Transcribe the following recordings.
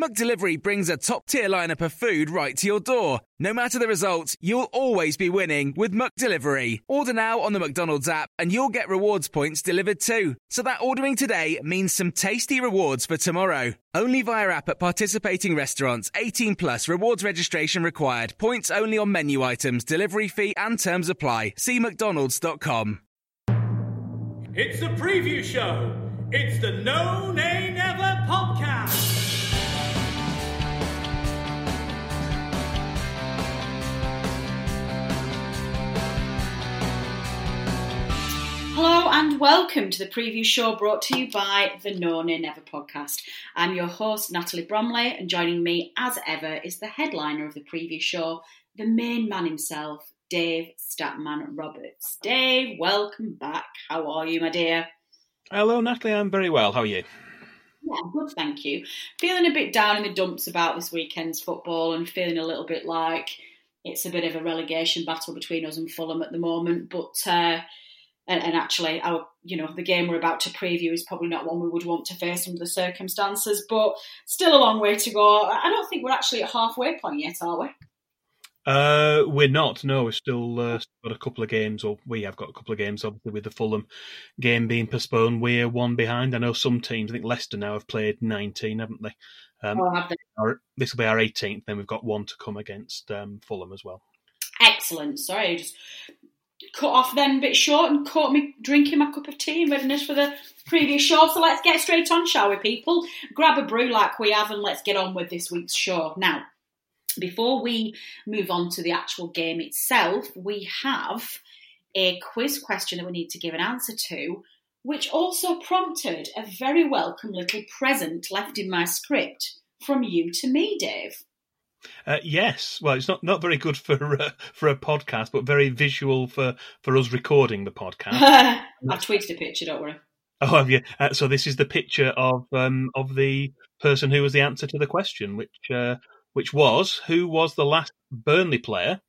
McDelivery brings a top-tier lineup of food right to your door. No matter the result, you'll always be winning with McDelivery. Order now on the McDonald's app and you'll get rewards points delivered too. So that ordering today means some tasty rewards for tomorrow. Only via app at participating restaurants. 18 plus rewards registration required. Points only on menu items, delivery fee and terms apply. See mcdonalds.com. It's the preview show. It's the No Nay Never podcast. Hello and welcome to the preview show brought to you by the No Nay Never podcast. I'm your host, Natalie Bromley, and joining me as ever is the headliner of the preview show, the main man himself, Dave Statman Roberts. Dave, welcome back. How are you, my dear? Hello, Natalie. I'm very well. How are you? Yeah, good, thank you. Feeling a bit down in the dumps about this weekend's football and feeling a little bit like it's a bit of a relegation battle between us and Fulham at the moment, but. Uh, and, and, actually, our you know the game we're about to preview is probably not one we would want to face under the circumstances, but still a long way to go. I don't think we're actually at halfway point yet, are we? Uh, we're not. No, we've still uh, got a couple of games, or we have got a couple of games. Obviously, with the Fulham game being postponed, we're one behind. I know some teams. I think Leicester now have played nineteen, haven't they? Um, oh, have they? Our, this will be our 18th. Then we've got one to come against um, Fulham as well. Excellent. Sorry, just cut off then a bit short and caught me drinking my cup of tea in readiness for the previous show. So let's get straight on, shall we, people? Grab a brew like we have and let's get on with this week's show. Now, before we move on to the actual game itself, we have a quiz question that we need to give an answer to, which also prompted a very welcome little present left in my script from you to me, Dave. Uh, yes, well, it's not, not very good for uh, for a podcast, but very visual for, for us recording the podcast. I tweeted a picture. Don't worry. Oh, have you? Uh, so this is the picture of um, of the person who was the answer to the question, which uh, which was who was the last Burnley player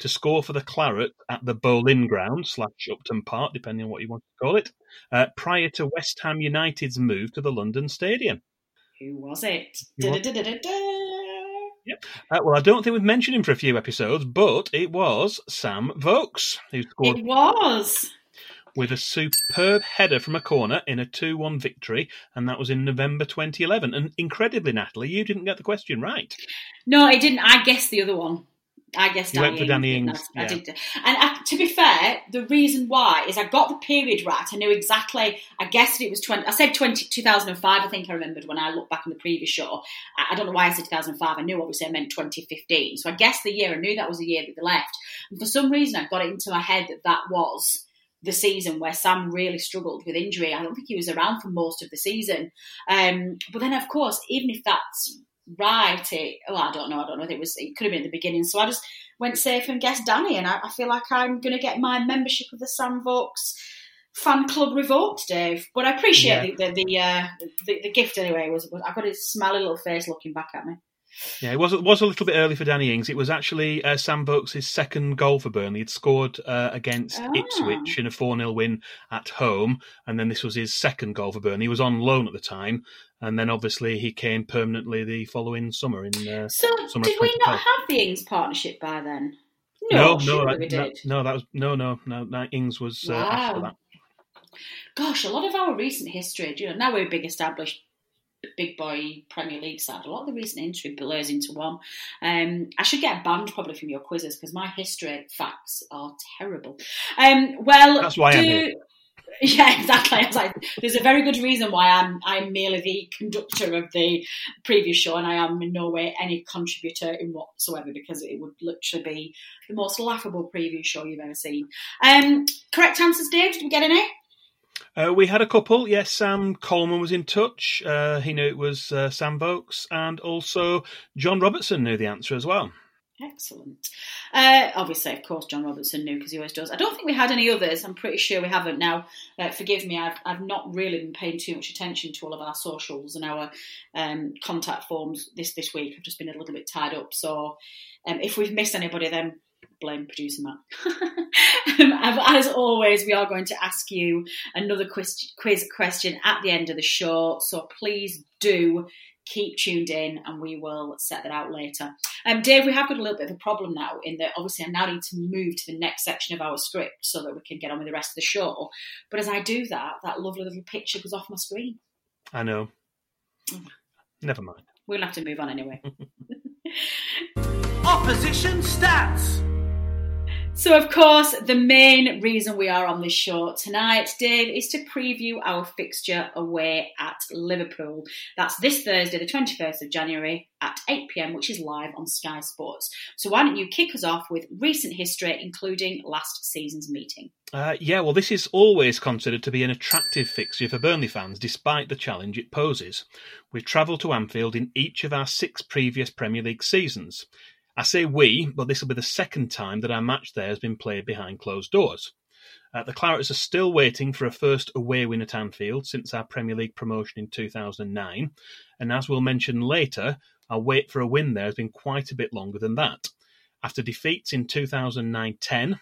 to score for the Claret at the Boleyn Ground slash Upton Park, depending on what you want to call it, uh, prior to West Ham United's move to the London Stadium. Who was it? Who was- Yep. Uh, well, I don't think we've mentioned him for a few episodes, but it was Sam Vokes who scored. It was. With a superb header from a corner in a 2 1 victory, and that was in November 2011. And incredibly, Natalie, you didn't get the question right. No, I didn't. I guessed the other one. I guess you Danny went for Danny Ings. Ings. I did. And I, to be fair, the reason why is I got the period right. I knew exactly. I guessed it was twenty. I said 20, 2005, I think I remembered when I looked back on the previous show. I, I don't know why I said two thousand five. I knew obviously I meant twenty fifteen. So I guessed the year. I knew that was the year that they left. And for some reason, I got it into my head that that was the season where Sam really struggled with injury. I don't think he was around for most of the season. Um, but then, of course, even if that's right, it, well, I don't know. I don't know. It was. It could have been at the beginning. So I just went safe and guessed Danny, and I, I feel like I'm going to get my membership of the Sam fan club revoked, Dave. But I appreciate the the, the, uh, the the gift anyway. Was, was I got his smiley little face looking back at me. Yeah, it was it was a little bit early for Danny Ings. It was actually uh, Sam Vokes' second goal for Burnley. He'd scored uh, against Ah. Ipswich in a 4 0 win at home, and then this was his second goal for Burnley. He was on loan at the time, and then obviously he came permanently the following summer. In uh, So summer did we not have the Ings partnership by then? No, no, surely that, we no, did. no, that was no, no, no. That Ings was uh, after that. Gosh, a lot of our recent history, you know, now we're a big established big boy Premier League side, a lot of the recent history blurs into one. Um, I should get banned probably from your quizzes because my history facts are terrible. Um, well, That's why I'm here. Yeah, exactly. I was like, there's a very good reason why I'm I'm merely the conductor of the previous show, and I am in no way any contributor in whatsoever because it would literally be the most laughable preview show you've ever seen. Um, correct answers, Dave. Did we get any? Uh, we had a couple. Yes, Sam Coleman was in touch. Uh, he knew it was uh, Sam Vokes, and also John Robertson knew the answer as well. Excellent. Uh, obviously, of course, John Robertson knew because he always does. I don't think we had any others. I'm pretty sure we haven't. Now, uh, forgive me, I've, I've not really been paying too much attention to all of our socials and our um, contact forms this this week. I've just been a little bit tied up. So, um, if we've missed anybody, then blame producer Matt. um, as always, we are going to ask you another quiz, quiz question at the end of the show. So please do keep tuned in and we will set that out later. Um, Dave, we have got a little bit of a problem now in that obviously I now need to move to the next section of our script so that we can get on with the rest of the show. But as I do that, that lovely little picture goes off my screen. I know. Never mind. We'll have to move on anyway. Opposition stats. So, of course, the main reason we are on this show tonight, Dave, is to preview our fixture away at Liverpool. That's this Thursday, the 21st of January at 8 pm, which is live on Sky Sports. So, why don't you kick us off with recent history, including last season's meeting? Uh, yeah, well, this is always considered to be an attractive fixture for Burnley fans, despite the challenge it poses. We've travelled to Anfield in each of our six previous Premier League seasons. I say we, but this will be the second time that our match there has been played behind closed doors. Uh, the Clarets are still waiting for a first away win at Anfield since our Premier League promotion in 2009, and as we'll mention later, our wait for a win there has been quite a bit longer than that. After defeats in 2009 10,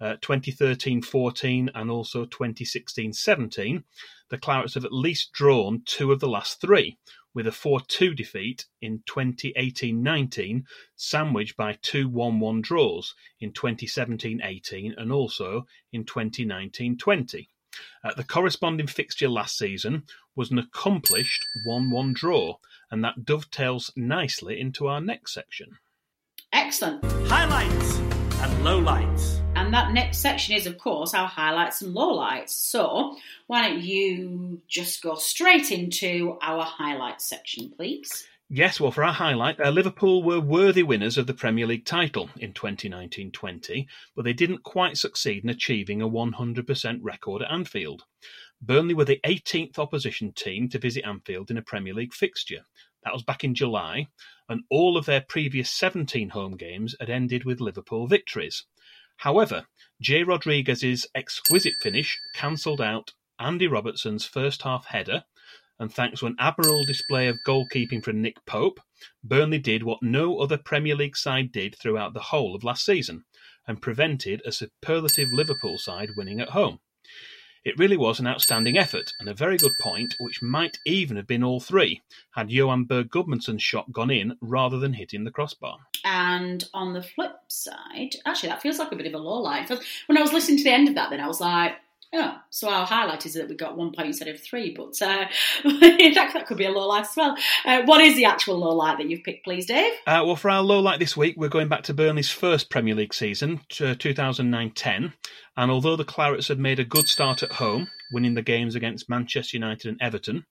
uh, 2013 14, and also 2016 17, the Clarets have at least drawn two of the last three, with a 4 2 defeat in 2018 19, sandwiched by two 1 1 draws in 2017 18 and also in 2019 20. Uh, the corresponding fixture last season was an accomplished 1 1 draw, and that dovetails nicely into our next section. Excellent. Highlights and lowlights. And that next section is, of course, our highlights and lowlights. So, why don't you just go straight into our highlights section, please? Yes, well, for our highlight, uh, Liverpool were worthy winners of the Premier League title in 2019 20, but they didn't quite succeed in achieving a 100% record at Anfield. Burnley were the 18th opposition team to visit Anfield in a Premier League fixture. That was back in July, and all of their previous 17 home games had ended with Liverpool victories. However, Jay Rodriguez's exquisite finish cancelled out Andy Robertson's first half header, and thanks to an admirable display of goalkeeping from Nick Pope, Burnley did what no other Premier League side did throughout the whole of last season, and prevented a superlative Liverpool side winning at home. It really was an outstanding effort and a very good point, which might even have been all three had Johan Berg Gudmundsson's shot gone in rather than hitting the crossbar. And on the flip side, actually, that feels like a bit of a low light. When I was listening to the end of that, then I was like, oh, so our highlight is that we got one point instead of three, but uh, that, that could be a low light as well. Uh, what is the actual low light that you've picked, please, Dave? Uh, well, for our low light this week, we're going back to Burnley's first Premier League season, 2009 10. And although the Clarets had made a good start at home, winning the games against Manchester United and Everton,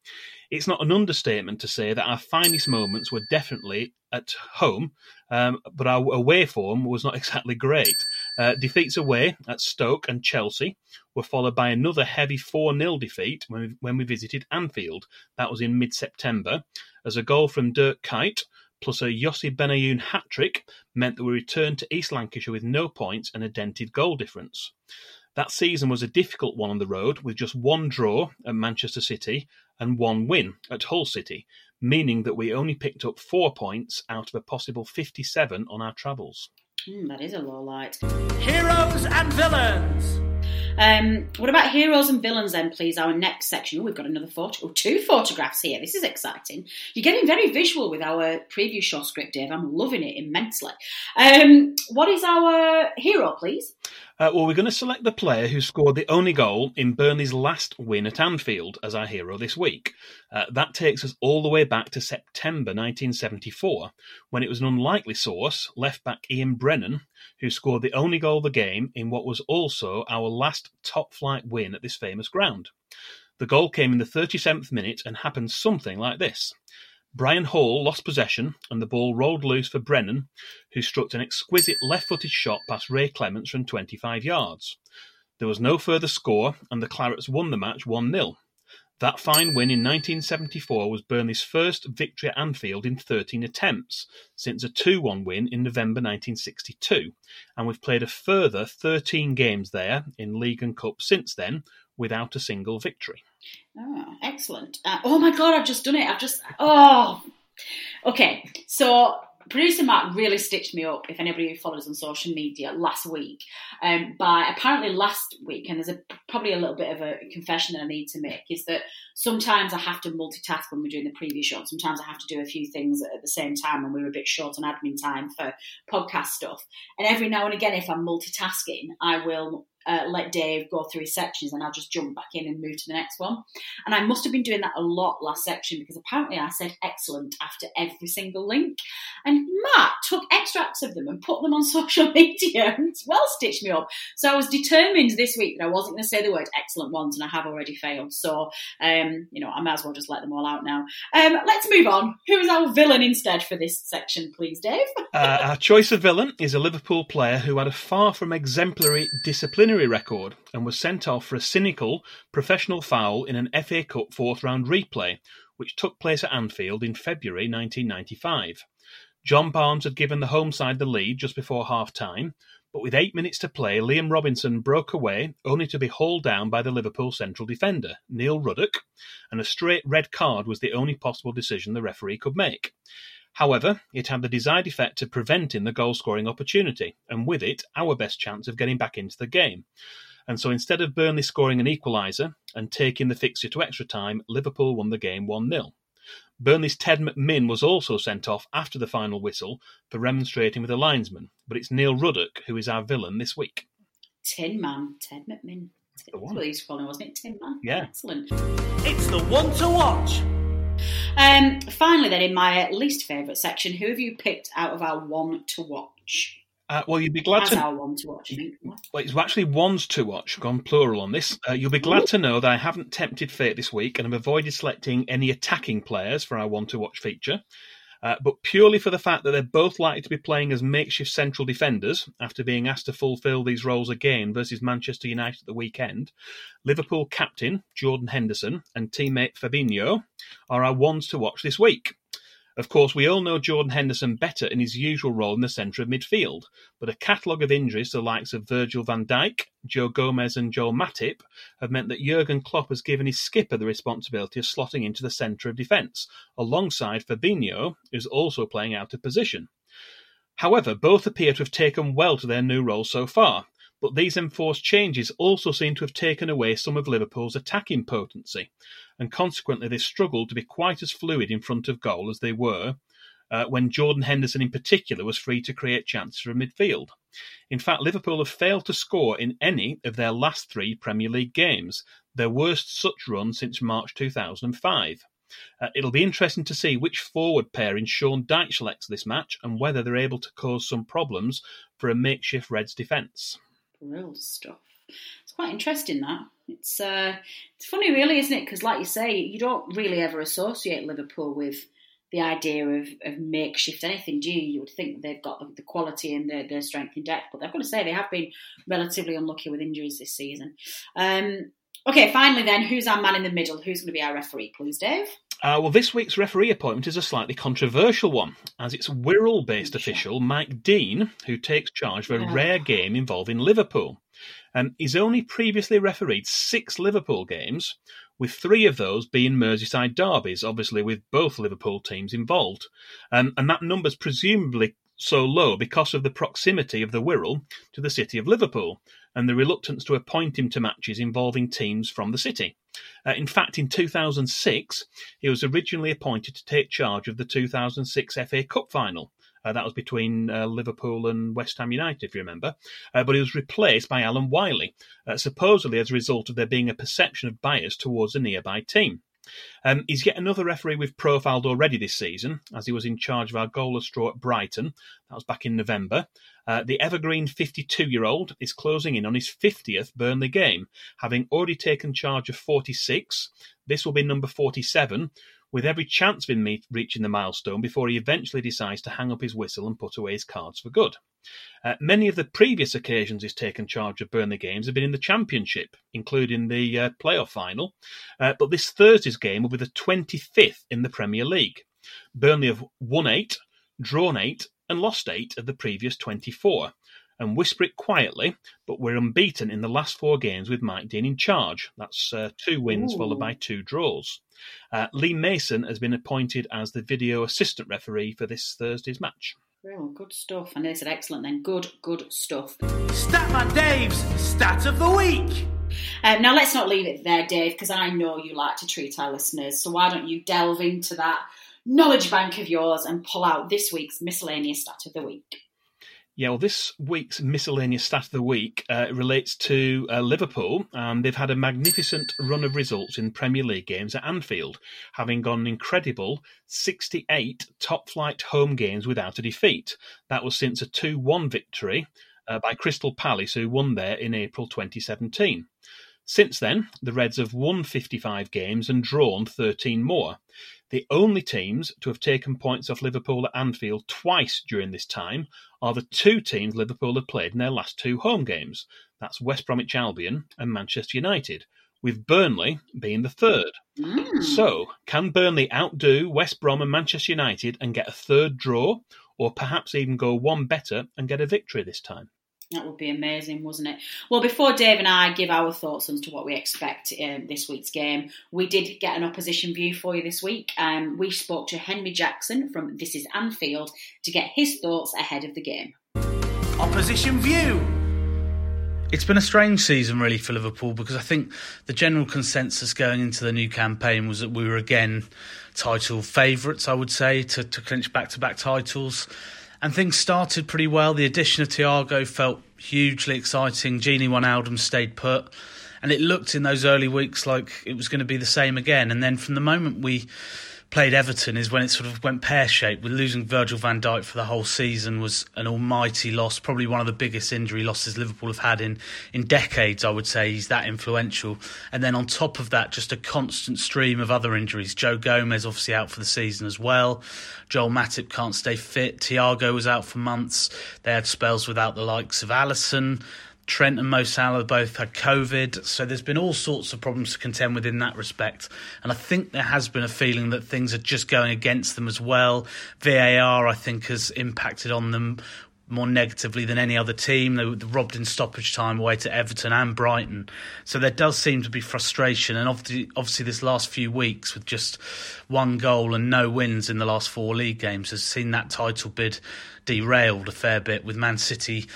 it's not an understatement to say that our finest moments were definitely at home, um, but our away form was not exactly great. Uh, defeats away at Stoke and Chelsea were followed by another heavy 4 0 defeat when we, when we visited Anfield. That was in mid September, as a goal from Dirk Kuyt plus a Yossi Benayoun hat trick meant that we returned to East Lancashire with no points and a dented goal difference. That season was a difficult one on the road, with just one draw at Manchester City and one win at Hull City, meaning that we only picked up four points out of a possible 57 on our travels. Mm, that is a low light. Heroes and villains. Um, what about heroes and villains then, please? Our next section. Oh, we've got another photo, oh, two photographs here. This is exciting. You're getting very visual with our preview show script, Dave. I'm loving it immensely. Um, what is our hero, please? Uh, well, we're going to select the player who scored the only goal in Burnley's last win at Anfield as our hero this week. Uh, that takes us all the way back to September 1974, when it was an unlikely source, left back Ian Brennan, who scored the only goal of the game in what was also our last top flight win at this famous ground. The goal came in the 37th minute and happened something like this. Brian Hall lost possession and the ball rolled loose for Brennan, who struck an exquisite left-footed shot past Ray Clemence from 25 yards. There was no further score and the Clarets won the match 1-0. That fine win in 1974 was Burnley's first victory at Anfield in 13 attempts since a 2-1 win in November 1962, and we've played a further 13 games there in League and Cup since then without a single victory. Oh, excellent. Uh, oh my God, I've just done it. I've just, oh. Okay, so producer Matt really stitched me up, if anybody who follows on social media, last week. Um, by apparently last week, and there's a, probably a little bit of a confession that I need to make, is that sometimes I have to multitask when we're doing the preview show. Sometimes I have to do a few things at the same time when we're a bit short on admin time for podcast stuff. And every now and again, if I'm multitasking, I will uh, let Dave go through his sections and I'll just jump back in and move to the next one. And I must have been doing that a lot last section because apparently I said excellent after every single link. And Matt took extracts of them and put them on social media and well stitched me up. So I was determined this week that I wasn't going to say the word excellent once and I have already failed. So, um, you know, I might as well just let them all out now. Um, let's move on. Who is our villain instead for this section, please, Dave? uh, our choice of villain is a Liverpool player who had a far from exemplary disciplinary record and was sent off for a cynical, professional foul in an FA Cup fourth round replay, which took place at Anfield in February 1995. John Barnes had given the home side the lead just before half time, but with eight minutes to play, Liam Robinson broke away, only to be hauled down by the Liverpool central defender, Neil Ruddock, and a straight red card was the only possible decision the referee could make. However, it had the desired effect of preventing the goal scoring opportunity, and with it, our best chance of getting back into the game. And so instead of Burnley scoring an equaliser and taking the fixture to extra time, Liverpool won the game 1 0. Burnley's Ted McMinn was also sent off after the final whistle for remonstrating with the linesman, but it's Neil Ruddock who is our villain this week. Tin Man, Ted McMinn. That's what he used to wasn't it? Tin Man? Yeah. Excellent. It's the one to watch. Um, finally, then, in my least favourite section, who have you picked out of our one to watch? Uh, well, you'd be glad As to. our one to watch, I think. What? Well, it's actually ones to watch, gone plural on this. Uh, you'll be glad to know that I haven't tempted fate this week and I've avoided selecting any attacking players for our one to watch feature. Uh, but purely for the fact that they're both likely to be playing as makeshift central defenders after being asked to fulfil these roles again versus Manchester United at the weekend, Liverpool captain Jordan Henderson and teammate Fabinho are our ones to watch this week. Of course, we all know Jordan Henderson better in his usual role in the centre of midfield, but a catalogue of injuries to the likes of Virgil van Dijk, Joe Gomez, and Joel Matip have meant that Jurgen Klopp has given his skipper the responsibility of slotting into the centre of defence, alongside Fabinho, who's also playing out of position. However, both appear to have taken well to their new roles so far, but these enforced changes also seem to have taken away some of Liverpool's attacking potency, and consequently they struggled to be quite as fluid in front of goal as they were uh, when Jordan Henderson in particular was free to create chances from midfield. In fact, Liverpool have failed to score in any of their last three Premier League games, their worst such run since March 2005. Uh, it'll be interesting to see which forward pairing Sean Dyche selects this match and whether they're able to cause some problems for a makeshift Reds defence. Real stuff. It's quite interesting that. It's uh, it's funny, really, isn't it? Because, like you say, you don't really ever associate Liverpool with the idea of, of makeshift anything, do you? You would think they've got the, the quality and their, the strength and depth, but I've got to say they have been relatively unlucky with injuries this season. Um, okay, finally, then, who's our man in the middle? Who's going to be our referee, please, Dave? Uh, well, this week's referee appointment is a slightly controversial one, as it's Wirral based official Mike Dean who takes charge of a Yeah. rare game involving Liverpool. Um, he's only previously refereed six Liverpool games, with three of those being Merseyside derbies, obviously with both Liverpool teams involved. Um, and that number's presumably so low because of the proximity of the Wirral to the city of Liverpool and the reluctance to appoint him to matches involving teams from the city. Uh, in fact, in 2006, he was originally appointed to take charge of the 2006 FA Cup final, Uh, that was between uh, Liverpool and West Ham United, if you remember. Uh, but he was replaced by Alan Wiley, uh, supposedly as a result of there being a perception of bias towards a nearby team. Um, he's yet another referee we've profiled already this season, as he was in charge of our goalless draw at Brighton. That was back in November. Uh, the evergreen 52 year old is closing in on his 50th Burnley game, having already taken charge of 46. This will be number 47, with every chance of him reaching the milestone before he eventually decides to hang up his whistle and put away his cards for good. Uh, many of the previous occasions he's taken charge of Burnley games have been in the Championship, including the uh, playoff final. Uh, but this Thursday's game will be the 25th in the Premier League. Burnley have won eight, drawn eight, and lost eight of the previous 24. And whisper it quietly, but we're unbeaten in the last four games with Mike Dean in charge. That's uh, two wins Ooh. followed by two draws. Uh, Lee Mason has been appointed as the video assistant referee for this Thursday's match. Well, good stuff. And they said excellent then. Good, good stuff. Statman Dave's Stat of the Week. Um, now, let's not leave it there, Dave, because I know you like to treat our listeners. So why don't you delve into that knowledge bank of yours and pull out this week's miscellaneous stat of the week? Yeah, well, this week's miscellaneous stat of the week uh, relates to uh, Liverpool. They've had a magnificent run of results in Premier League games at Anfield, having gone an incredible 68 top flight home games without a defeat. That was since a 2 1 victory uh, by Crystal Palace, who won there in April 2017. Since then, the Reds have won 55 games and drawn 13 more. The only teams to have taken points off Liverpool at Anfield twice during this time are the two teams Liverpool have played in their last two home games. That's West Bromwich Albion and Manchester United, with Burnley being the third. Mm. So, can Burnley outdo West Brom and Manchester United and get a third draw, or perhaps even go one better and get a victory this time? That would be amazing, wasn't it? Well, before Dave and I give our thoughts as to what we expect in this week's game, we did get an opposition view for you this week. Um, we spoke to Henry Jackson from This Is Anfield to get his thoughts ahead of the game. Opposition view. It's been a strange season, really, for Liverpool because I think the general consensus going into the new campaign was that we were again title favourites, I would say, to, to clinch back to back titles and things started pretty well. The addition of Thiago felt hugely exciting. Gini Wijnaldum stayed put, and it looked in those early weeks like it was going to be the same again. And then from the moment we played Everton is when it sort of went pear shaped. With losing Virgil van Dijk for the whole season was an almighty loss, probably one of the biggest injury losses Liverpool have had in, in decades, I would say. He's that influential. And then on top of that, just a constant stream of other injuries. Joe Gomez obviously out for the season as well. Joel Matip can't stay fit. Thiago was out for months. They had spells without the likes of Alisson. Trent and Mo Salah both had COVID, so there's been all sorts of problems to contend with in that respect. And I think there has been a feeling that things are just going against them as well. VAR, I think, has impacted on them more negatively than any other team. They were robbed in stoppage time away to Everton and Brighton. So there does seem to be frustration. And obviously, obviously, this last few weeks with just one goal and no wins in the last four league games has seen that title bid derailed a fair bit with Man City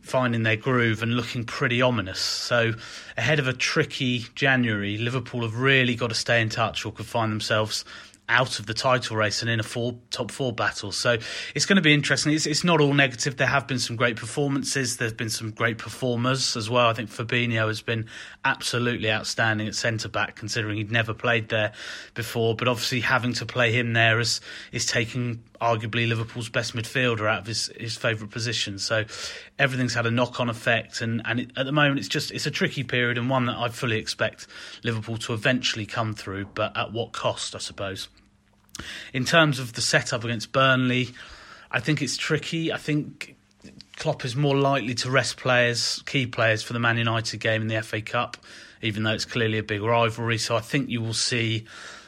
finding their groove and looking pretty ominous. So, ahead of a tricky January, Liverpool have really got to stay in touch or could find themselves out of the title race and in a four, top four battle. So it's going to be interesting. It's, it's, not all negative. There have been some great performances. There's been some great performers as well. I think Fabinho has been absolutely outstanding at centre back, considering he'd never played there before. But obviously, having to play him there is is taking arguably Liverpool's best midfielder out of his, his favourite position. So everything's had a knock on effect, and and it, at the moment it's just it's a tricky period and one that I fully expect Liverpool to eventually come through, but at what cost, I suppose. In terms of the setup against Burnley, I think it's tricky. I think Klopp is more likely to rest players, key players for the Man United game in the FA Cup, even though it's clearly a big rivalry. So I think you will see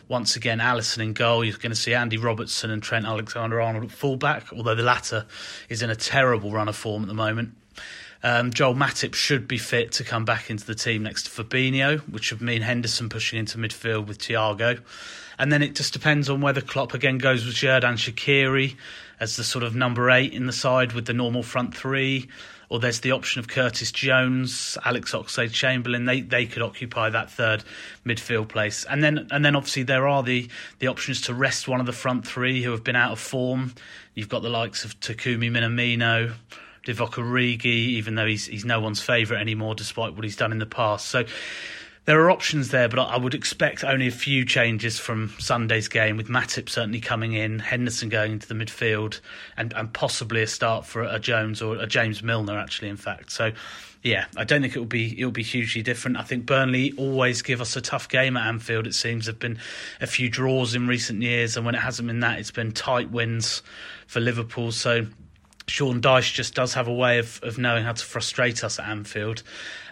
once again Alisson in goal. You're going to see Andy Robertson and Trent Alexander-Arnold at fullback, although the latter is in a terrible run of form at the moment. Um, Joel Matip should be fit to come back into the team next to Fabinho, which would mean Henderson pushing into midfield with Thiago. And then it just depends on whether Klopp again goes with Xherdan Shaqiri as the sort of number eight in the side with the normal front three, or there's the option of Curtis Jones, Alex Oxlade Chamberlain. They they could occupy that third midfield place, and then and then obviously there are the the options to rest one of the front three who have been out of form. You've got the likes of Takumi Minamino. Divock Origi, even though he's he's no one's favourite anymore, despite what he's done in the past. So there are options there, but I would expect only a few changes from Sunday's game, with Matip certainly coming in, Henderson going into the midfield, and, and possibly a start for a Jones or a James Milner, actually, in fact. So, yeah, I don't think it will be it will be hugely different. I think Burnley always give us a tough game at Anfield. It seems there've been a few draws in recent years, and when it hasn't been that, it's been tight wins for Liverpool. So Sean Dyche just does have a way of, of knowing how to frustrate us at Anfield.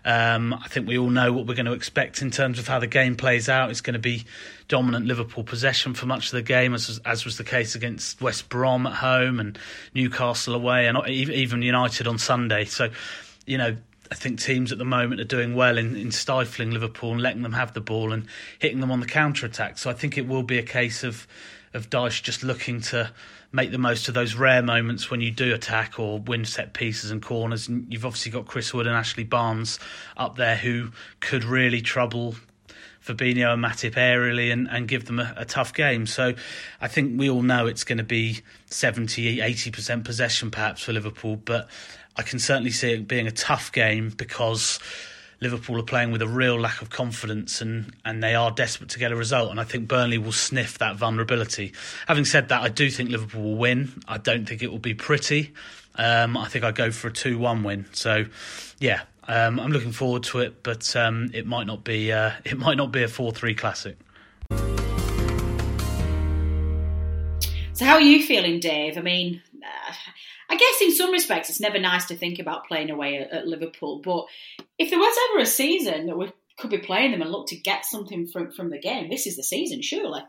Um, I think we all know what we're going to expect in terms of how the game plays out. It's going to be dominant Liverpool possession for much of the game, as as was the case against West Brom at home and Newcastle away, and even United on Sunday. So, you know, I think teams at the moment are doing well in, in stifling Liverpool and letting them have the ball and hitting them on the counter attack. So I think it will be a case of of Dyche just looking to make the most of those rare moments when you do attack or win set pieces and corners. And you've obviously got Chris Wood and Ashley Barnes up there who could really trouble Fabinho and Matip aerially and, and give them a, a, tough game. So I think we all know it's going to be 70, 80% possession perhaps for Liverpool, but I can certainly see it being a tough game because Liverpool are playing with a real lack of confidence and, and they are desperate to get a result. And I think Burnley will sniff that vulnerability. Having said that, I do think Liverpool will win. I don't think it will be pretty. Um, I think I go for a 2 1 win. So, yeah, um, I'm looking forward to it, but um, it might not be uh, it might not be a 4 3 classic. So, how are you feeling, Dave? I mean, uh, I guess in some respects it's never nice to think about playing away at, at Liverpool, but if there was ever a season that we could be playing them and look to get something from from the game, this is the season, surely.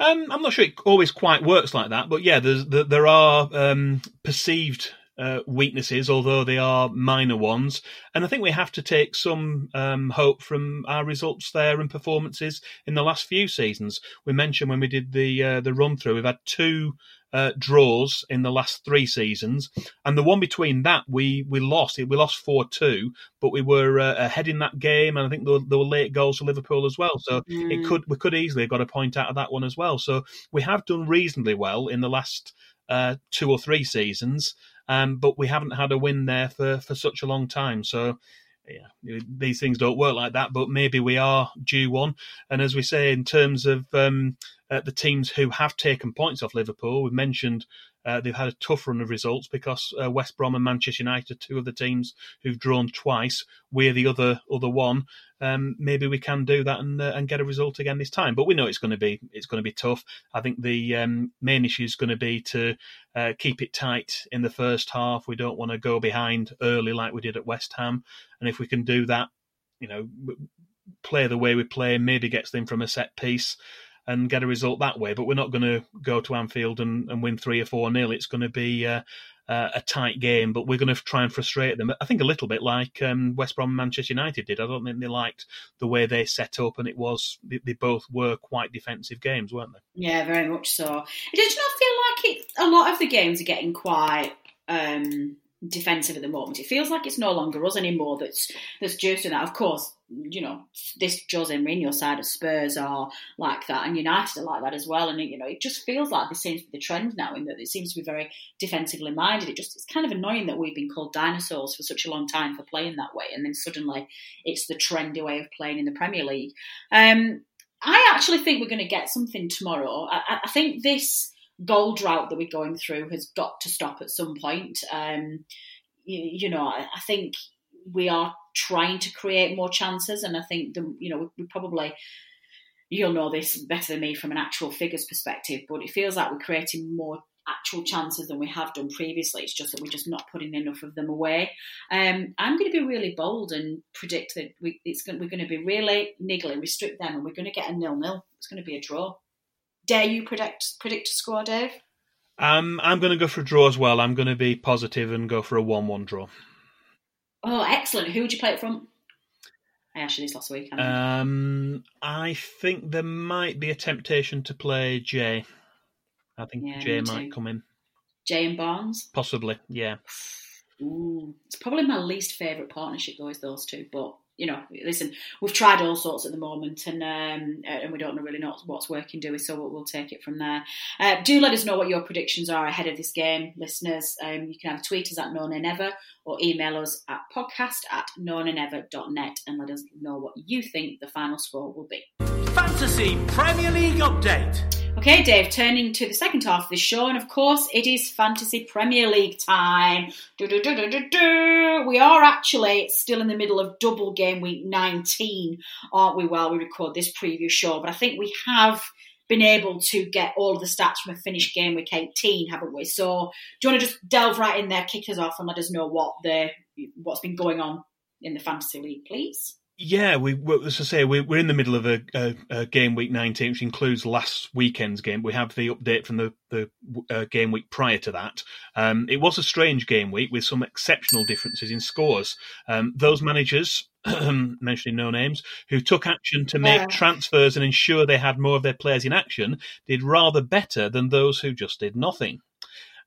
Um, I'm not sure it always quite works like that, but yeah, there's, there are um, perceived uh, weaknesses, although they are minor ones. And I think we have to take some um, hope from our results there and performances in the last few seasons. We mentioned when we did the uh, the run through, we've had two uh, draws in the last three seasons, and the one between that we we lost. We lost four two, but we were uh, ahead in that game, and I think there were, there were late goals for Liverpool as well. So mm. it could we could easily have got a point out of that one as well. So we have done reasonably well in the last uh, two or three seasons, um, but we haven't had a win there for for such a long time. So yeah, these things don't work like that, but maybe we are due one. And as we say, in terms of um, uh, the teams who have taken points off Liverpool. We've mentioned uh, they've had a tough run of results because uh, West Brom and Manchester United, two of the teams who've drawn twice. We're the other other one. Um, maybe we can do that and uh, and get a result again this time. But we know it's going to be it's going to be tough. I think the um, main issue is going to be to uh, keep it tight in the first half. We don't want to go behind early like we did at West Ham, and if we can do that, you know, play the way we play, maybe gets them from a set piece and get a result that way. But we're not going to go to Anfield and, and win three or four nil. It's going to be uh, uh, a tight game, but we're going to try and frustrate them. I think a little bit like um, West Brom and Manchester United did. I don't think they liked the way they set up, and it was they, they both were quite defensive games, weren't they? Yeah, very much so. It does not feel like it. A lot of the games are getting quite. Um, defensive at the moment. It feels like it's no longer us anymore that's that's just that. Of course, you know, this Jose Mourinho side of Spurs are like that, and United are like that as well. And you know, it just feels like this seems to be the trend now, in that it seems to be very defensively minded. It just it's kind of annoying that we've been called dinosaurs for such a long time for playing that way, and then suddenly it's the trendy way of playing in the Premier League. Um, I actually think we're going to get something tomorrow. I, I think this goal drought that we're going through has got to stop at some point. Um, you, you, know, I, I, think we are trying to create more chances, and I think the you know we, we probably you'll know this better than me from an actual figures perspective, but it feels like we're creating more actual chances than we have done previously. It's just that we're just not putting enough of them away. Um, I'm going to be really bold and predict that we, it's going, we're going to be really niggly, restrict them, and we're going to get a nil-nil. It's going to be a draw. Dare you predict predict a score, Dave? Um, I'm going to go for a draw as well. I'm going to be positive and go for a one-one draw. Oh, excellent! Who would you play it from? I asked you this last week. I um, I think there might be a temptation to play Jay. I think yeah, Jay might come in. Jay and Barnes? Possibly, yeah. Ooh, it's probably my least favourite partnership, though, is those two. But you know, listen, we've tried all sorts at the moment, and um, and we don't really know what's working, do we? So we'll, take it from there. Uh, do let us know what your predictions are ahead of this game, listeners. Um, you can either tweet us at no never or email us at podcast at nonanever.net and let us know what you think the final score will be. Fantasy Premier League update. Okay, Dave, turning to the second half of the show, and of course, it is Fantasy Premier League time. We are actually still in the middle of double game week 19, aren't we, while we record this preview show? But I think we have been able to get all of the stats from a finished game week 18, haven't we? So, do you want to just delve right in there, kick us off, and let us know what the what's been going on in the Fantasy League, please? Yeah, we as I say, we're, we're in the middle of a, a, a, game week 19, which includes last weekend's game. We have the update from the the uh, game week prior to that. Um, it was a strange game week with some exceptional differences in scores. Um, those managers, mentioning no names, who took action to make yeah. transfers and ensure they had more of their players in action, did rather better than those who just did nothing.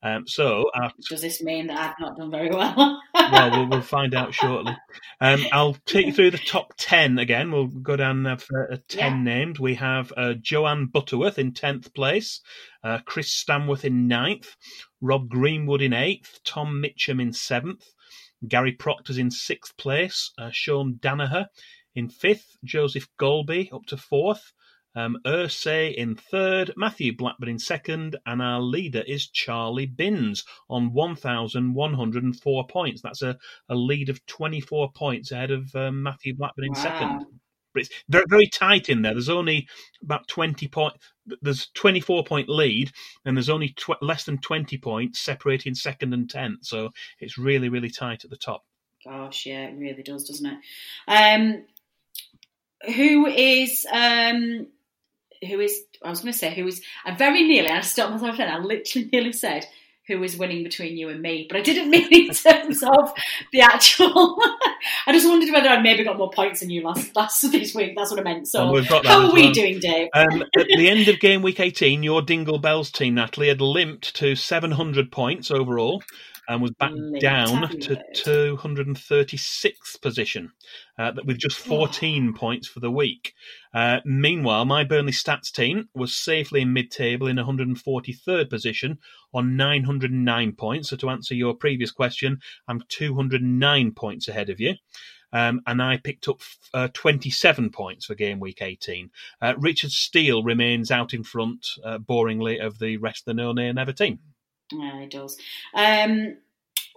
Um, so, uh, does this mean that I've not done very well? well, well, we'll find out shortly. Um, I'll take you through the top ten again. We'll go down for a ten yeah. named. We have uh, Joanne Butterworth in tenth place, uh, Chris Stanworth in ninth, Rob Greenwood in eighth, Tom Mitchum in seventh, Gary Proctor's in sixth place, uh, Sean Danaher in fifth, Joseph Golby up to fourth. Um, Ursay in third, Matthew Blackburn in second, and our leader is Charlie Binns on 1,104 points. That's a, a lead of 24 points ahead of um, Matthew Blackburn in wow. second. But it's very, very tight in there. There's only about 20 points. There's 24 point lead, and there's only tw- less than 20 points separating second and 10th. So it's really, really tight at the top. Gosh, yeah, it really does, doesn't it? Um, who is um, who is I was going to say who is I very nearly I stopped myself then I literally nearly said who is winning between you and me, but I didn't mean in terms of the actual. I just wondered whether I'd maybe got more points than you last last this week. That's what I meant. So, well, how are we doing, Dave? Um, at the end of game week 18, your Dingle Bells team, Natalie, had limped to 700 points overall and was back down to 236th position uh, with just 14 oh. points for the week. Uh, meanwhile, my Burnley Stats team was safely in mid table in 143rd position on 909 points. So, to answer your previous question, I'm 209 points ahead of you. Um, and I picked up uh, 27 points for game week 18. Uh, Richard Steele remains out in front, uh, boringly, of the rest of the No Nay Never team. Yeah, it does. Um,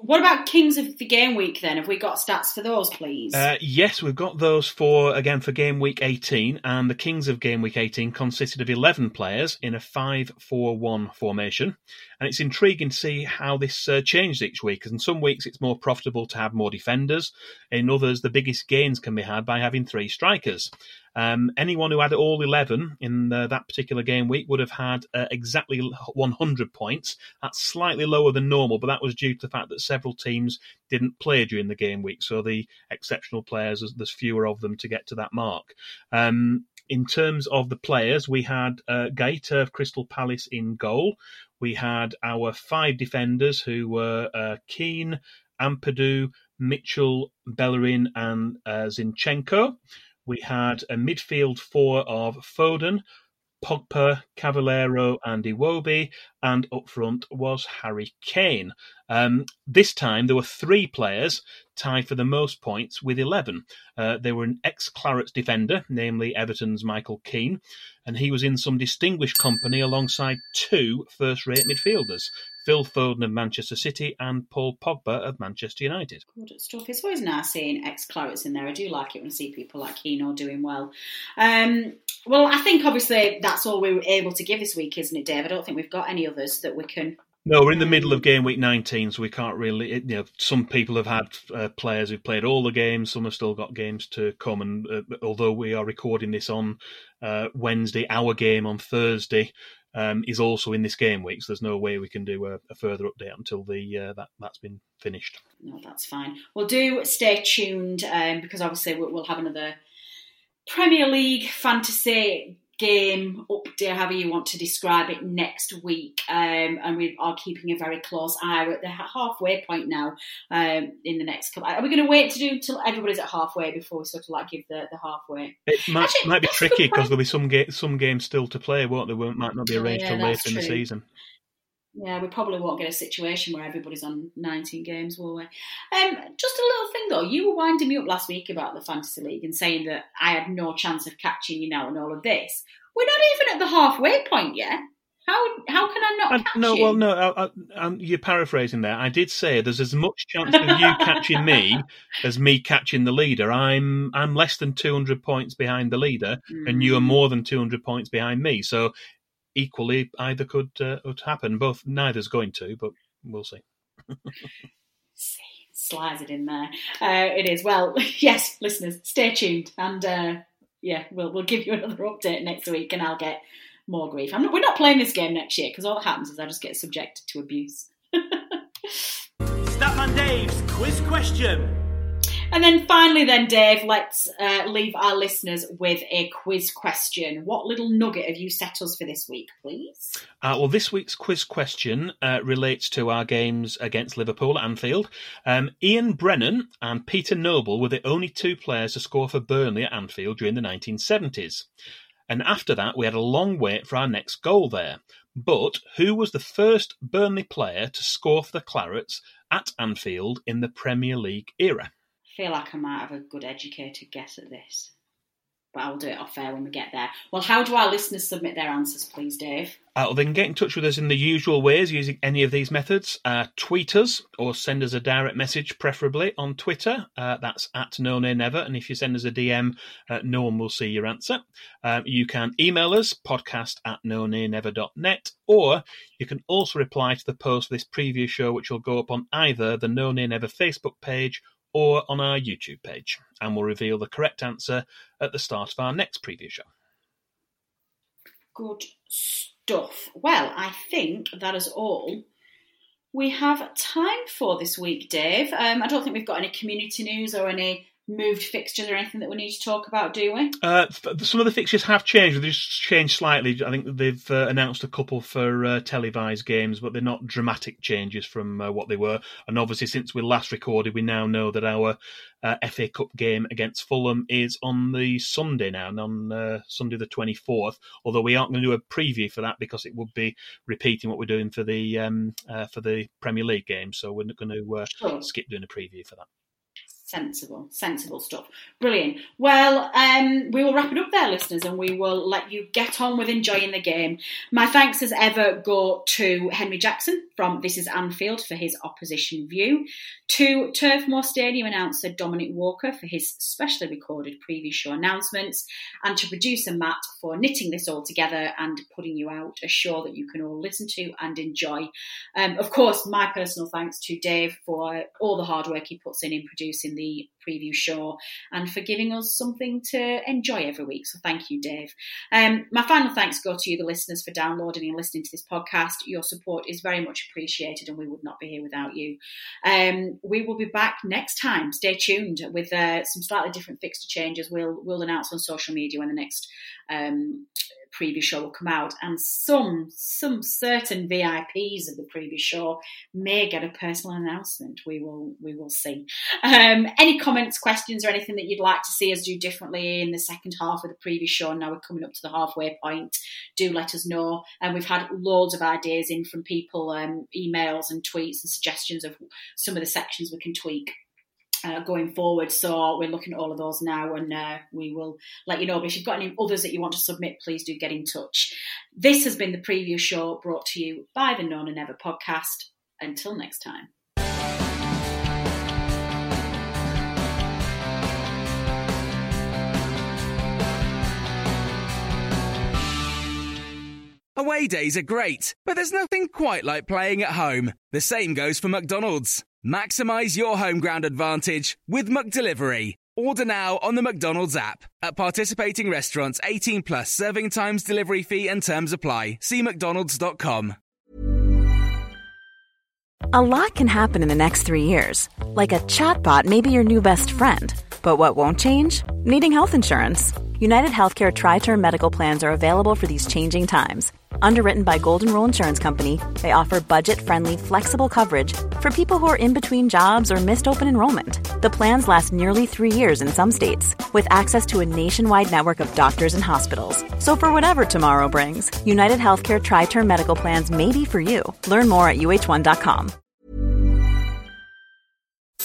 what about Kings of the Game Week then? Have we got stats for those, please? Uh, yes, we've got those for again for Game Week 18, and the Kings of Game Week 18 consisted of 11 players in a 5-4-1 formation, and it's intriguing to see how this uh, changed each week. Because in some weeks it's more profitable to have more defenders, in others the biggest gains can be had by having three strikers. Um, anyone who had all 11 in uh, that particular game week would have had uh, exactly 100 points. That's slightly lower than normal, but that was due to the fact that several teams didn't play during the game week. So the exceptional players, there's fewer of them to get to that mark. Um, in terms of the players, we had uh, Guaita of Crystal Palace in goal. We had our five defenders who were uh, Keane, Ampadu, Mitchell, Bellerin, and uh, Zinchenko we had a midfield four of Foden, Pogba, Cavaleiro, and Iwobi, and up front was Harry Kane. Um, this time there were three players tied for the most points with 11. Uh, they were an ex Clarets defender, namely Everton's Michael Keane, and he was in some distinguished company alongside two first rate midfielders. Phil Foden of Manchester City and Paul Pogba of Manchester United. Good stuff. It's always nice seeing ex Clarets in there. I do like it when I see people like Keno doing well. Um, well, I think obviously that's all we were able to give this week, isn't it, Dave? I don't think we've got any others that we can no, we're in the middle of game week 19, so we can't really. You know, some people have had uh, players who've played all the games. Some have still got games to come. And uh, although we are recording this on uh, Wednesday, our game on Thursday um, is also in this game week. So there's no way we can do a, a further update until the uh, that that's been finished. No, that's fine. We'll do stay tuned um, because obviously we'll have another Premier League fantasy game update, however you want to describe it, next week. Um, and we are keeping a very close eye. We're at the halfway point now um, in the next couple. Are we going to wait to do until everybody's at halfway before we sort of like give the, the halfway? It might, Actually, might be tricky because there'll be some ga- some games still to play, won't there? Won't, might not be arranged yeah, till later in the season. Yeah, we probably won't get a situation where everybody's on 19 games, will we? Um, just a little thing though, you were winding me up last week about the Fantasy League and saying that I had no chance of catching you now and all of this. We're not even at the halfway point yet. How how can I not I, catch no, you? well, no, I, I, um, you're paraphrasing there. I did say there's as much chance of you catching me as me catching the leader. I'm I'm less than 200 points behind the leader, mm. and you are mm. more than 200 points behind me. So equally, either could uh, could happen. Both neither's going to, but we'll see. see, slides it in there. Uh, it is well. Yes, listeners, stay tuned, and uh, yeah, we'll we'll give you another update next week, and I'll get more grief. Not, we're not playing this game next year because all that happens is I just get subjected to abuse. Statman Dave's quiz question. And then finally, then Dave, let's uh, leave our listeners with a quiz question. What little nugget have you set us for this week, please? Uh, well, this week's quiz question uh, relates to our games against Liverpool at Anfield. Um, Ian Brennan and Peter Noble were the only two players to score for Burnley at Anfield during the 1970s. And after that, we had a long wait for our next goal there. But who was the first Burnley player to score for the Clarets at Anfield in the Premier League era? Feel like I might have a good educated guess at this, but I'll do it off air when we get there. Well, how do our listeners submit their answers, please, Dave? Uh, they can get in touch with us in the usual ways using any of these methods. Uh, tweet us or send us a direct message, preferably on Twitter. Uh, that's at no never. And if you send us a DM, uh, no one will see your answer. Um, you can email us, podcast at no never.net, or you can also reply to the post of this preview show, which will go up on either the No Nay Never Facebook page or on our YouTube page, and we'll reveal the correct answer at the start of our next preview show. Good stuff. Well, I think that is all we have time for this week, Dave. Um, I don't think we've got any community news or any moved fixtures or anything that we need to talk about, do we? Uh, some of the fixtures have changed. They've just changed slightly. I think they've uh, announced a couple for uh, televised games, but they're not dramatic changes from uh, what they were. And obviously, since we last recorded, we now know that our uh, FA Cup game against Fulham is on the Sunday now, on uh, Sunday the 24th. Although we aren't going to do a preview for that because it would be repeating what we're doing for the um, for the Premier League game. So we're not going to sure. skip doing a preview for that. Sensible, sensible stuff. Brilliant. Well, um, we will wrap it up there, listeners, and we will let you get on with enjoying the game. My thanks as ever go to Henry Jackson from This Is Anfield for his opposition view, to Turf Moor Stadium announcer Dominic Walker for his specially recorded preview show announcements, and to producer Matt for knitting this all together and putting you out a show that you can all listen to and enjoy. Um, of course, my personal thanks to Dave for all the hard work he puts in in producing the preview show and for giving us something to enjoy every week. So thank you, Dave. Um, my final thanks go to you, the listeners, for downloading and listening to this podcast. Your support is very much appreciated, and we would not be here without you. Um, we will be back next time. Stay tuned with uh, some slightly different fixture changes. We'll we'll announce on social media when the next um, previous show will come out, and some some certain VIPs of the previous show may get a personal announcement. We will we will see. Um, any comments, questions, or anything that you'd like to see us do differently in the second half of the previous show? Now we're coming up to the halfway point. Do let us know. And we've had loads of ideas in from people, um, emails and tweets and suggestions of some of the sections we can tweak uh, going forward. So we're looking at all of those now, and uh, we will let you know. But if you've got any others that you want to submit, please do get in touch. This has been the preview show brought to you by the No Nay Never podcast. Until next time. Away days are great, but there's nothing quite like playing at home. The same goes for McDonald's. Maximize your home ground advantage with McDelivery. Order now on the McDonald's app. At participating restaurants, 18 plus serving times, delivery fee, and terms apply. See McDonald's.com. A lot can happen in the next three years. Like a chatbot may be your new best friend. But what won't change? Needing health insurance. United Healthcare TriTerm Medical Plans are available for these changing times. Underwritten by Golden Rule Insurance Company, they offer budget friendly, flexible coverage for people who are in between jobs or missed open enrollment. The plans last nearly three years in some states, with access to a nationwide network of doctors and hospitals. So, for whatever tomorrow brings, United Healthcare TriTerm Medical Plans may be for you. Learn more at uhone.com.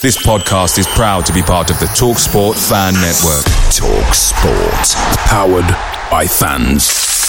This podcast is proud to be part of the TalkSport Fan Network. Talk Sport. Powered by fans.